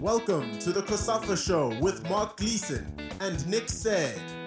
Welcome to the COSAFA Show with Mark Gleason and Nick Said.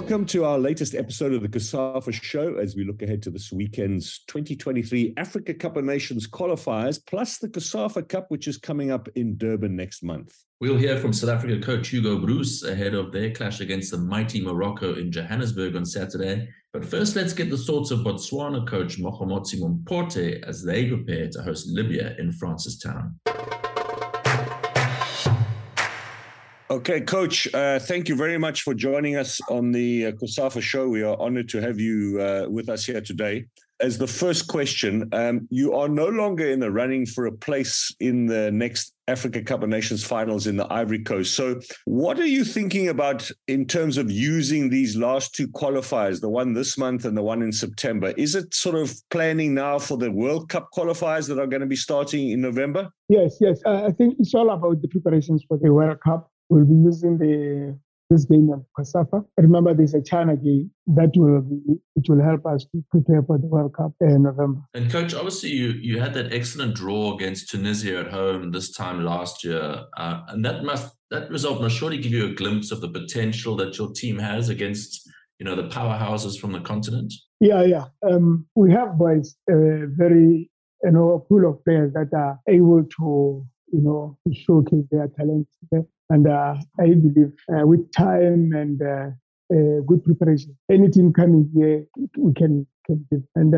Welcome to our latest episode of the COSAFA Show as we look ahead to this weekend's 2023 Africa Cup of Nations qualifiers, plus the COSAFA Cup, which is coming up in Durban next month. We'll hear from South Africa coach Hugo Broos ahead of their clash against the mighty Morocco in Johannesburg on Saturday. But first, let's get the thoughts of Botswana coach Mogomotsi Mpote as they prepare to host Libya in Francistown. Okay, Coach, uh, thank you very much for joining us on the uh, COSAFA show. We are honored to have you uh, with us here today. As the first question, um, you are no longer in the running for a place in the next Africa Cup of Nations finals in the Ivory Coast. So, what are you thinking about in terms of using these last two qualifiers, the one this month and the one in September? Is it sort of planning now for the World Cup qualifiers that are going to be starting in November? Yes, yes. I think it's all about the preparations for the World Cup we'll be using the this game of COSAFA. Remember, there's a CHAN game that will be, it will help us to prepare for the World Cup in November. And coach, obviously, you you had that excellent draw against Tunisia at home this time last year, uh, and that must that result must surely give you a glimpse of the potential that your team has against you know the powerhouses from the continent. Yeah, yeah. Um, we have boys, uh, very you know, a pool of players that are able to you know to showcase their talents. And uh, I believe uh, with time and uh, good preparation, anything coming here, we can, can do. And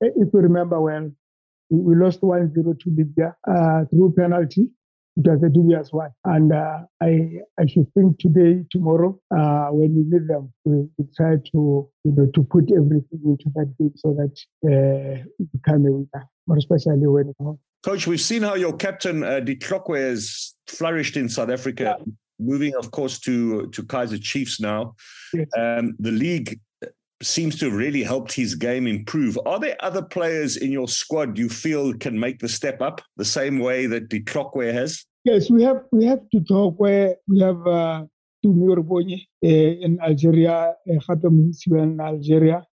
if you remember well, we lost 1 0 to Libya through penalty. It was a dubious one. And uh, I, I should think today, tomorrow, uh, when we meet them, we, we, try to, you know, to put everything into that game so that uh, we become a winner, more especially when Coach, we've seen how your captain uh, Ditlhokwe has flourished in South Africa, yeah. moving, of course, to to Kaizer Chiefs now. Yes. Um, the league seems to have really helped his game improve. Are there other players in your squad you feel can make the step up the same way that Ditlhokwe has? Yes, we have we have to talk where we have uh, Tumi uh, in Algeria, uh, in Algeria.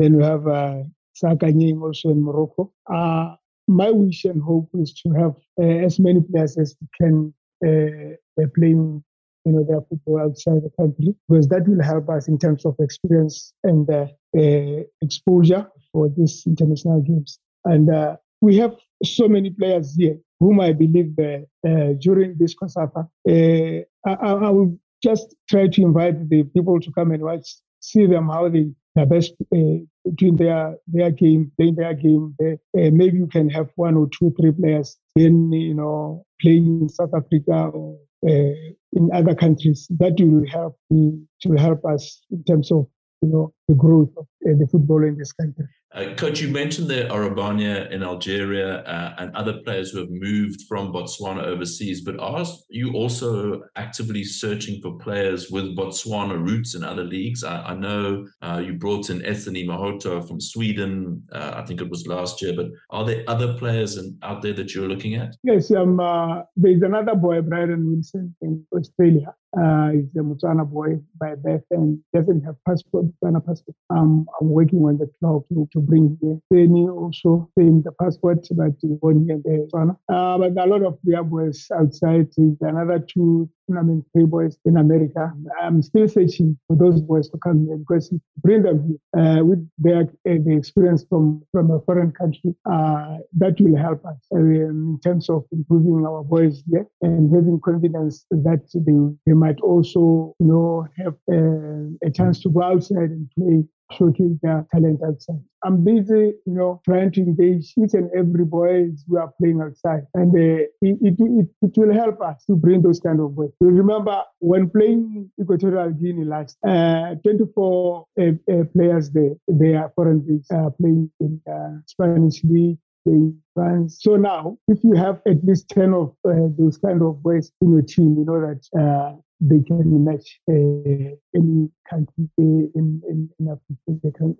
Then we have uh, Saka Nying also in Morocco. Uh, my wish and hope is to have uh, as many players as we can uh, playing you know their football outside the country because that will help us in terms of experience and uh, uh exposure for these international games. And uh, we have so many players here whom I believe uh, during this COSAFA I, I, will just try to invite the people to come and watch see them how they the best uh, their their game, playing their game. Uh, maybe you can have one or two, three players in you know playing in South Africa or uh, in other countries. That will help to help us in terms of you know the growth of uh, the football in this country. Uh, Coach, you mentioned the Arabania in Algeria uh, and other players who have moved from Botswana overseas, but are you also actively searching for players with Botswana roots in other leagues? I, I know uh, you brought in Ethany Mahoto from Sweden, uh, I think it was last year, but are there other players in, out there that you're looking at? Yes, um, uh, there's another boy, Brian Wilson, in Australia. Uh, he's a Botswana boy by birth and doesn't have passport, Botswana passport. Um, I'm working on the club to, to bring the Penny also in the passport, but born here in Botswana. Uh, but a lot of their boys outside. Is another two mean, three boys in America. I'm still searching for those boys to come here because bring them here uh, with their uh, the experience from from a foreign country. Uh, that will help us uh, in terms of improving our boys here and having confidence that they, they might also you know have uh, a chance to go outside and play showcase their talent outside. I'm busy, you know, trying to engage each and every boy who are playing outside. And uh, it, it, it, will help us to bring those kind of boys. You remember when playing Equatorial Guinea last, uh, 24 uh, uh, players there, they are foreign uh, playing in Spanish league, in France. So now, if you have at least 10 of uh, those kind of boys in your team, you know that uh, they can match uh, any country in, in, in Africa. They can.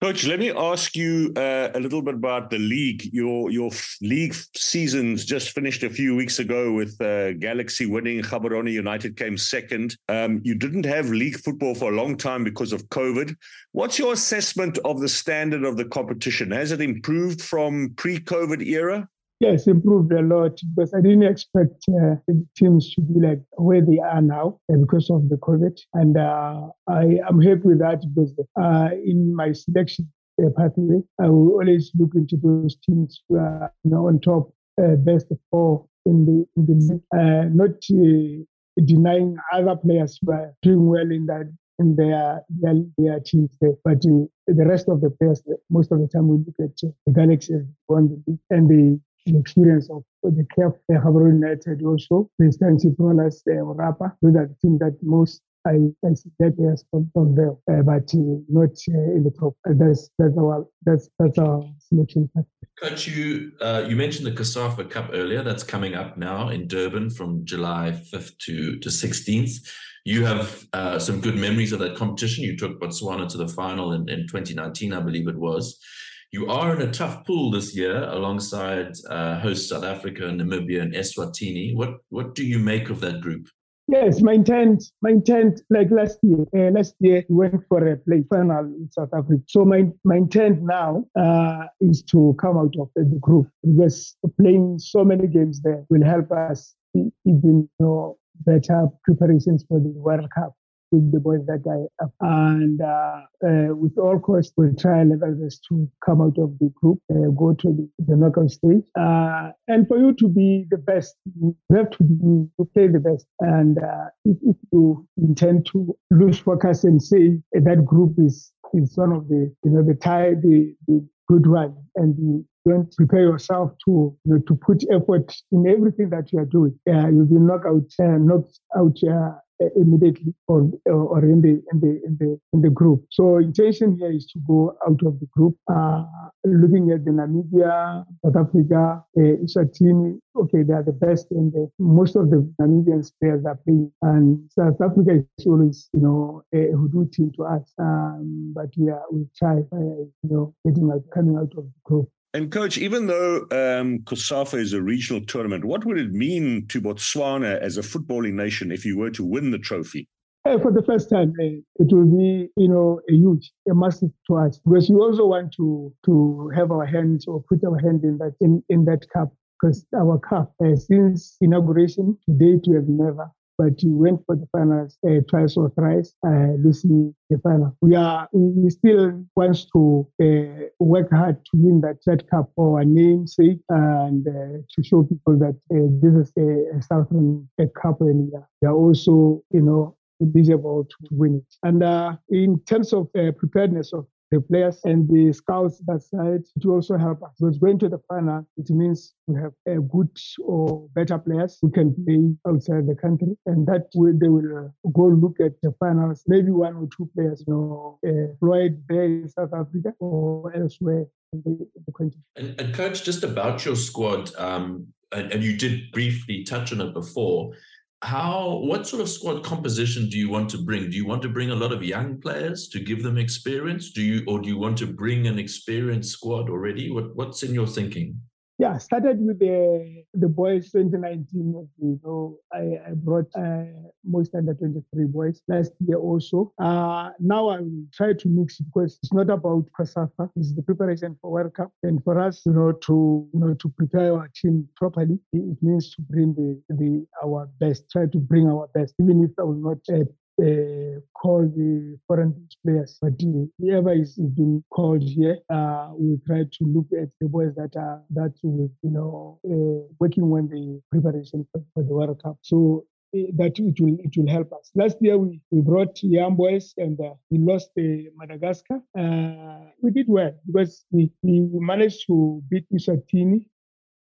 Coach, let me ask you uh, a little bit about the league. Your your league seasons just finished a few weeks ago with uh, Galaxy winning. Gaborone United came second. Um, you didn't have league football for a long time because of COVID. What's your assessment of the standard of the competition? Has it improved from pre-COVID era? Yes, improved a lot because I didn't expect uh, teams to be like where they are now uh, because of the COVID. And uh, I am happy with that because uh, in my selection uh, pathway, I will always look into those teams who are you know, on top, uh, best four in the, in the not denying other players who are doing well in that in their their, their teams there. But uh, the rest of the players, most of the time we look at uh, the Galaxy won the league and the the experience of the CAF uh, Gaborone United also, for instance, Prolas uh, Rapa, those are the teams that most I, I see that yes from, from there, uh, but uh, not uh, in the top. That's that's our that's that's our selection. Coach, you uh, you mentioned the COSAFA Cup earlier. That's coming up now in Durban from July fifth to to sixteenth. You have uh, some good memories of that competition. You took Botswana to the final in, in 2019, I believe it was. You are in a tough pool this year alongside uh, host South Africa, Namibia, and Eswatini. What what do you make of that group? Yes, my intent, like last year, uh, last year we went for a play final in South Africa. So my my intent now uh, is to come out of the group because playing so many games there will help us even you know better preparations for the World Cup with the boys that I. And uh, uh, with all costs, we'll try level best to come out of the group, uh, go to the, the knockout stage. Uh, and for you to be the best, you have to, be, to play the best. And uh, if, if, you intend to lose focus and say that group is is one of the you know the tie the, the good one and you don't prepare yourself to you know, to put effort in everything that you are doing. Uh, you'll be knocked out, uh, knocked out uh, immediately or or in the in the in the in the group. So intention here is to go out of the group, uh, looking at the Namibia, South Africa, uh, Eswatini. Okay, they are the best, and most of the Namibian players are playing. And South Africa is always, you know, a hoodoo team to us. Um, but we are we try, uh, you know, getting out, coming out of the group. And coach, even though um, COSAFA is a regional tournament, what would it mean to Botswana as a footballing nation if you were to win the trophy? For the first time, uh, it will be, you know, a huge, a massive to us because we also want to to have our hands or put our hand in that in, in that cup because our cup since inauguration to date we have never but we went for the finals uh, twice or thrice, uh, losing the final. We are we still want to uh, work hard to win that third cup for our namesake and uh, to show people that uh, this is a, a Southern Cup and they are also, you know, eligible to win it. And uh, in terms of preparedness of the players and the scouts that side to also help us. So going to the final, it means we have a good or better players who can play outside the country, and that way they will uh, go look at the finals. Maybe one or two players, you know, uh, there in South Africa or elsewhere in the, the country. And, and, coach, just about your squad, um, and, and you did briefly touch on it before how what sort of squad composition do you want to bring? Do you want to bring a lot of young players to give them experience? Do you or do you want to bring an experienced squad already? What what's in your thinking yeah, started with the the boys 2019. You know, I, I brought uh, most under 23 boys last year also. Uh, now I will try to mix because it's not about COSAFA. It's the preparation for World Cup, and for us, you know, to you know to prepare our team properly, it means to bring the the our best. Try to bring our best, even if I will not uh, uh, call the foreign players, but whoever is being called here, uh, we try to look at the boys that are that will, you know, uh, working on the preparation for, the World Cup. So uh, that it will it will help us. Last year we, we brought young boys and uh, we lost Madagascar. Uh, we did well because we, we managed to beat Eswatini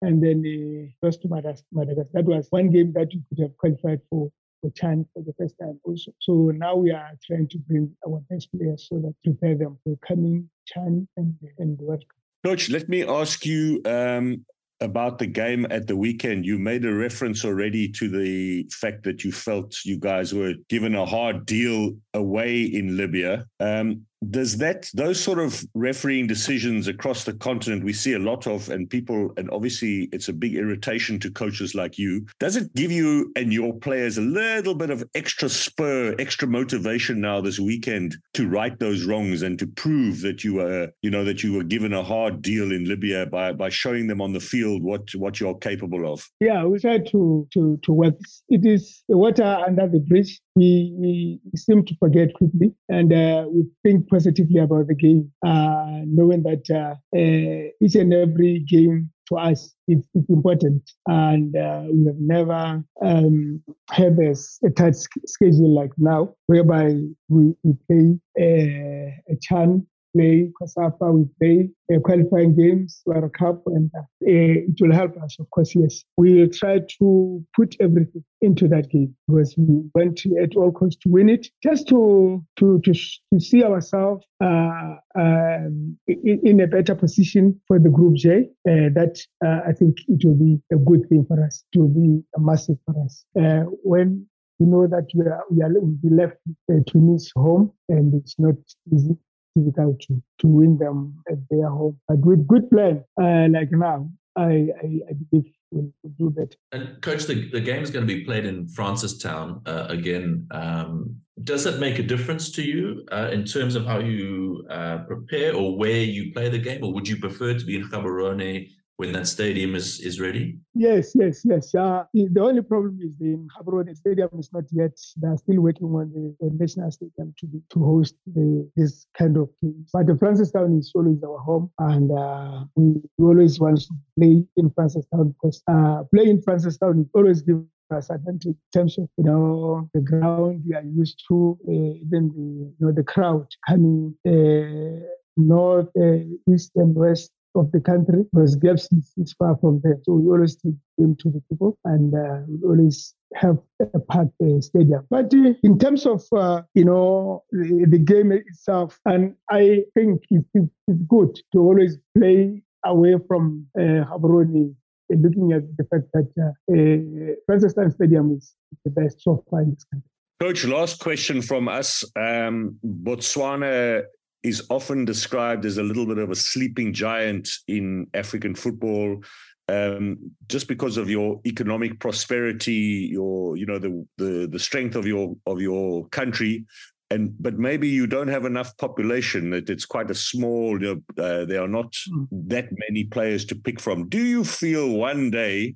and then uh, lost to Madagascar. That was one game that we could have qualified for for for the first time also. So now we are trying to bring our best players so that prepare them for coming CHAN and, and World Cup. Coach, let me ask you um, about the game at the weekend. You made a reference already to the fact that you felt you guys were given a hard deal away in Libya. Um, does that those sort of refereeing decisions across the continent we see a lot of and people and obviously it's a big irritation to coaches like you does it give you and your players a little bit of extra spur extra motivation now this weekend to right those wrongs and to prove that you were you know that you were given a hard deal in libya by by showing them on the field what what you're capable of? Yeah we try to to to work. It is the water under the bridge we, we seem to forget quickly and uh, we think positively about the game, uh, knowing that uh, uh, each and every game to us it's important. And uh, we have never um, had a, a tight schedule like now, whereby we, we play a, a CHAN play COSAFA, we play uh, qualifying games, World Cup, and uh, it will help us, of course, yes. We will try to put everything into that game because we want to, at all costs to win it, just to to to, to see ourselves uh, um, in, in, a better position for the Group J. Uh, that uh, I think it will be a good thing for us. It will be a massive for us. Uh, when you know that we are, we are be left uh, Tunis home, and it's not easy to, to win them at their home. But with good plan, uh, like now, I, I, I believe we'll, we'll, do that. And coach, the, the game is going to be played in Francistown uh, again. Um, does that make a difference to you uh, in terms of how you uh, prepare or where you play the game, or would you prefer to be in Gaborone when that stadium is, is ready? Yes, yes, yes. Uh, the only problem is the Gaborone Stadium is not yet. They're still working on the, the national stadium to be, to host the, this kind of games. But the Francistown is always our home, and uh, we, we, always want to play in Francistown because uh, playing in Francistown always gives us advantage in terms of you know the ground we are used to, uh, even the you know the crowd coming uh, north, uh, east, and west of the country because GAPS is, is far from there. So we always take them to the people and uh, we always have a park uh, stadium. But uh, in terms of, uh, you know, the, the, game itself, and I think it, it, it's good to always play away from uh, Gaborone uh, looking at the fact that uh, uh, Stadium is the best so far in this country. Coach, last question from us. Um, Botswana is often described as a little bit of a sleeping giant in African football. Um, just because of your economic prosperity, your you know the the the strength of your of your country, and but maybe you don't have enough population that it's quite a small you know, uh, there are not mm. that many players to pick from do you feel one day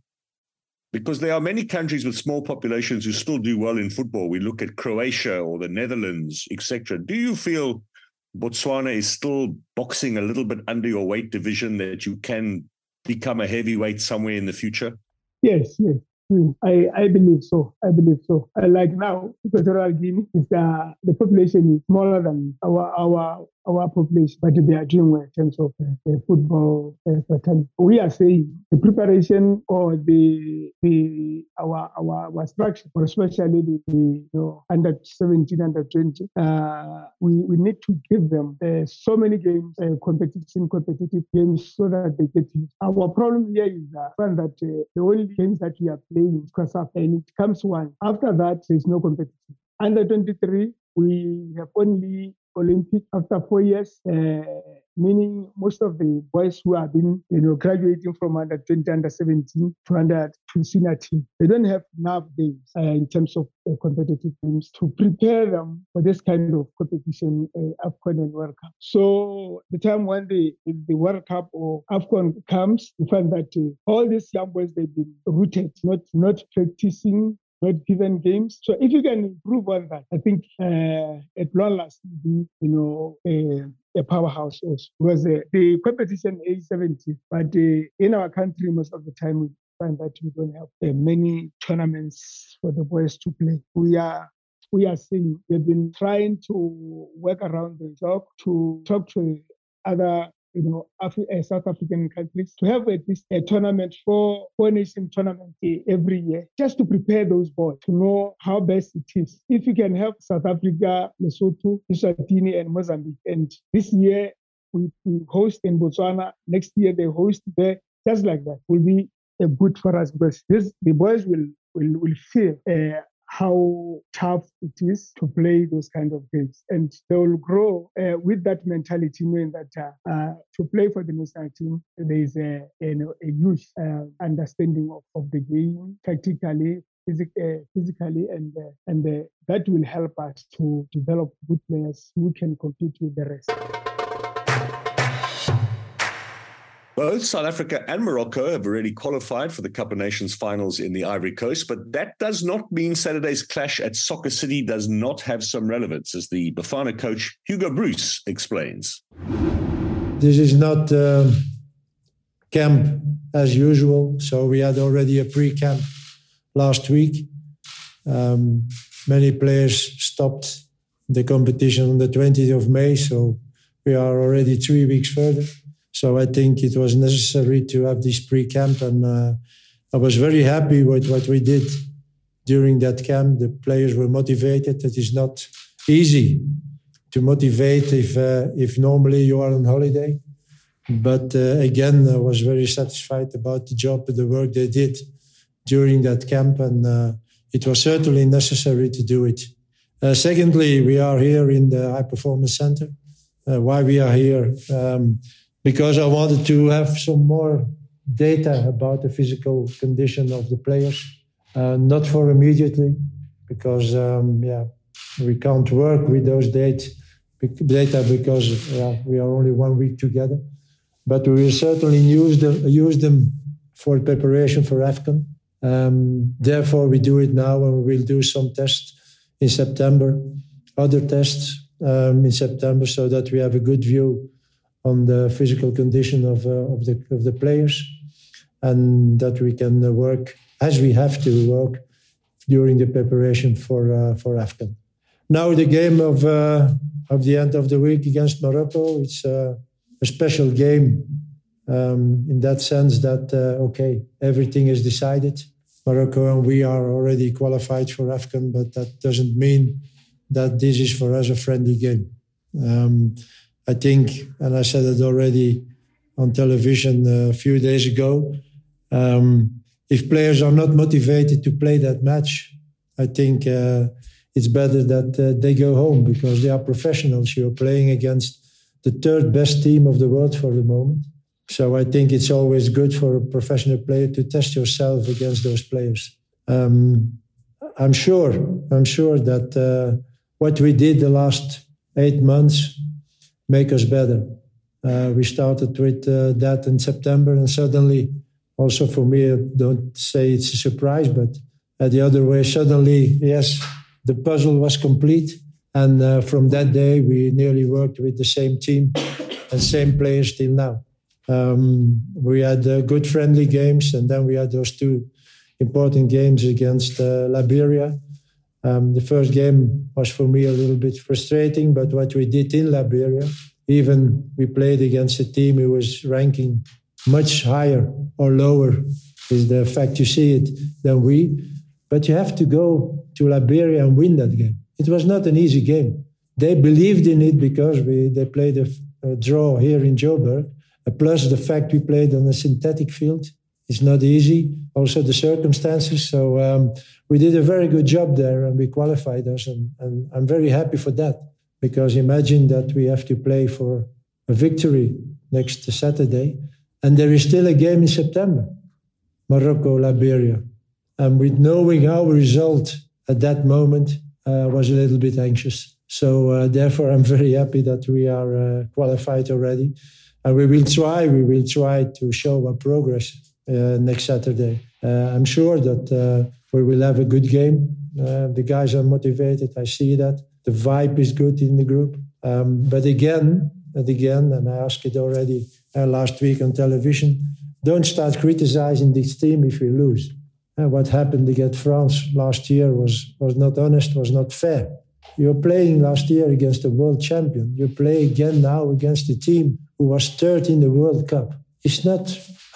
because there are many countries with small populations who still do well in football we look at croatia or the netherlands etc do you feel Botswana is still boxing a little bit under your weight division that you can become a heavyweight somewhere in the future? Yes, yes. I, I believe so. I believe so. Like now, Equatorial Guinea is uh, the population is smaller than our our our population, but they are doing well in terms of uh, football uh, fraternity. We are saying the preparation or the the our our, our structure, especially the, the you know, under 17, under 20, uh, we, we need to give them uh, so many games, uh, competition, competitive games, so that they get it. Our problem here is uh, that uh, the only games that we are playing is COSAFA, and it comes one. After that, there's no competition. Under 23, we have only Olympic after four years, uh, meaning most of the boys who have been, you know, graduating from under 20, under 17 to under to senior team, they don't have enough games uh, in terms of uh, competitive games to prepare them for this kind of competition, uh, AFCON and World Cup. So the time when the, the World Cup or AFCON comes, you find that uh, all these young boys, they've been rooted, not, not practicing not given games. So if you can improve on that, I think uh, at long last, you know a, a powerhouse also because uh, the competition is 70, but uh, in our country most of the time we find that we don't have uh, many tournaments for the boys to play. We are we are seeing we've been trying to work around the clock to talk to other you know, Afri- uh, South African countries to have at least a tournament for four nation tournament every year, just to prepare those boys to know how best it is. If you can help South Africa, Lesotho, Eswatini, and Mozambique, and this year we, we host in Botswana, next year they host there. just like that will be a good for us because this, the boys will will will feel uh, how tough it is to play those kind of games. And they will grow uh, with that mentality, knowing that uh, uh, to play for the national team, there is a, a, a huge uh, understanding of, of the game, tactically, uh, physically, and, uh, and that will help us to develop good players who can compete with the rest. Both South Africa and Morocco have already qualified for the Cup of Nations finals in the Ivory Coast, but that does not mean Saturday's clash at Soccer City does not have some relevance, as the Bafana coach Hugo Broos explains. This is not uh, camp as usual, so we had already a pre-camp last week. Um, many players stopped the competition on the 20th of May, so we are already three weeks further. So I think it was necessary to have this pre-camp, and uh, I was very happy with what we did during that camp. The players were motivated. It is not easy to motivate if uh, if normally you are on holiday. But uh, again, I was very satisfied about the job, the work they did during that camp, and uh, it was certainly necessary to do it. Uh, secondly, we are here in the High Performance Center. Uh, why we are here? Um, because I wanted to have some more data about the physical condition of the players, uh, not for immediately, because um, yeah, we can't work with those data data because we are only one week together. But we will certainly use them, use them for preparation for AFCON. Um, therefore, we do it now, and we will do some tests in September, other tests um, in September, so that we have a good view on the physical condition of, uh, of, the, of the players and that we can uh, work as we have to work during the preparation for, uh, for AFCON. Now the game of, of the end of the week against Morocco, it's a special game um, in that sense that, uh, okay, everything is decided. Morocco and we are already qualified for AFCON, but that doesn't mean that this is for us a friendly game. Um, I think, and I said it already on television a few days ago, um, if players are not motivated to play that match, I think uh, it's better that uh, they go home because they are professionals. You're playing against the third best team of the world for the moment. So I think it's always good for a professional player to test yourself against those players. Um, I'm sure, I'm sure that uh, what we did the last eight months make us better. Uh, we started with uh, that in September, and suddenly, also for me, I don't say it's a surprise, but uh, the other way, suddenly, yes, the puzzle was complete. And uh, from that day, we nearly worked with the same team and same players till now. Um, we had uh, good friendly games, and then we had those two important games against uh, Liberia. Um, the first game was for me a little bit frustrating, but what we did in Liberia, even we played against a team who was ranking much higher or lower, is the fact you see it, than we. But you have to go to Liberia and win that game. It was not an easy game. They believed in it because we, they played a, a draw here in Joburg, plus the fact we played on a synthetic field. It's not easy. Also the circumstances. So um, we did a very good job there, and we qualified us, and, and I'm very happy for that. Because imagine that we have to play for a victory next Saturday, and there is still a game in September, Morocco, Liberia, and with knowing our result at that moment, uh, was a little bit anxious. So uh, therefore, I'm very happy that we are uh, qualified already, and we will try. We will try to show our progress next Saturday. Uh, I'm sure that uh, we will have a good game. the guys are motivated. I see that. The vibe is good in the group. Um, but again, and again, and I asked it already last week on television, don't start criticizing this team if we lose. Uh, what happened against France last year was, was not honest, was not fair. You're playing last year against a world champion. You play again now against a team who was third in the World Cup. It's not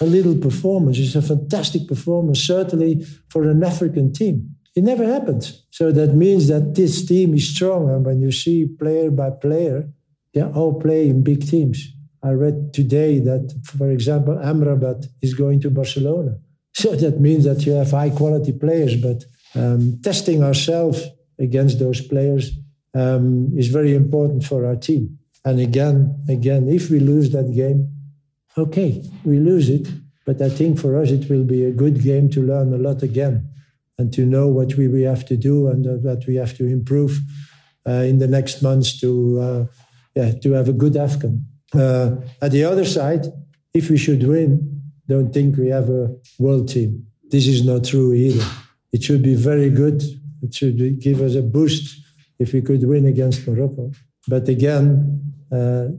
a little performance. It's a fantastic performance, certainly for an African team. It never happens. So that means that this team is strong. And when you see player by player, they all play in big teams. I read today that, for example, Amrabat is going to Barcelona. So that means that you have high quality players, but um, testing ourselves against those players um, is very important for our team. And again, again, if we lose that game, okay, we lose it. But I think for us it will be a good game to learn a lot again, and to know what we, we have to do and uh, what we have to improve uh, in the next months to uh, yeah to have a good AFCON. Uh, at the other side, if we should win, don't think we have a world team. This is not true either. It should be very good. It should give us a boost if we could win against Morocco. But again,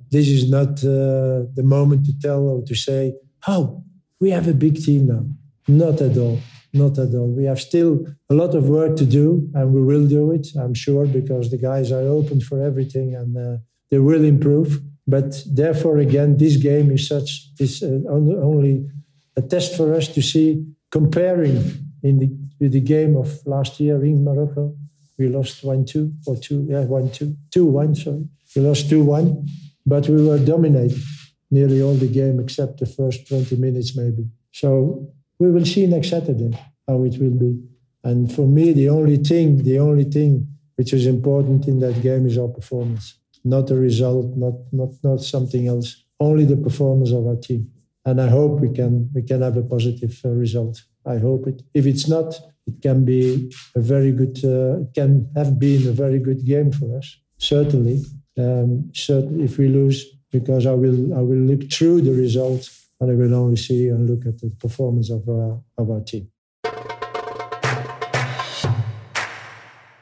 this is not uh, the moment to tell or to say, oh, we have a big team now. Not at all. Not at all. We have still a lot of work to do, and we will do it, I'm sure, because the guys are open for everything and uh, they will improve. But therefore, again, this game is such is uh, only a test for us to see comparing in the with the game of last year in Morocco. We lost one two or two, yeah, one two, two one. Sorry, we lost two one, but we were dominated nearly all the game except the first twenty minutes maybe. So we will see next Saturday how it will be. And for me, the only thing, the only thing which is important in that game is our performance, not the result, not not not something else. Only the performance of our team. And I hope we can we can have a positive uh, result. I hope it. If it's not, it can be a very good. Uh, it can have been a very good game for us. Certainly, um, certainly if we lose, because I will I will look through the results and I will only see and look at the performance of uh, of our team.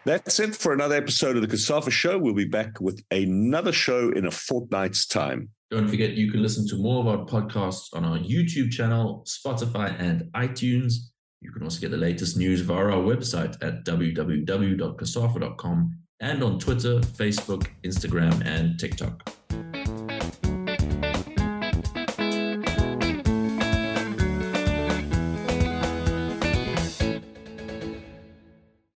That's it for another episode of the COSAFA Show. We'll be back with another show in a fortnight's time. Don't forget, you can listen to more of our podcasts on our YouTube channel, Spotify, and iTunes. You can also get the latest news via our website at www.cosafa.com and on Twitter, Facebook, Instagram, and TikTok.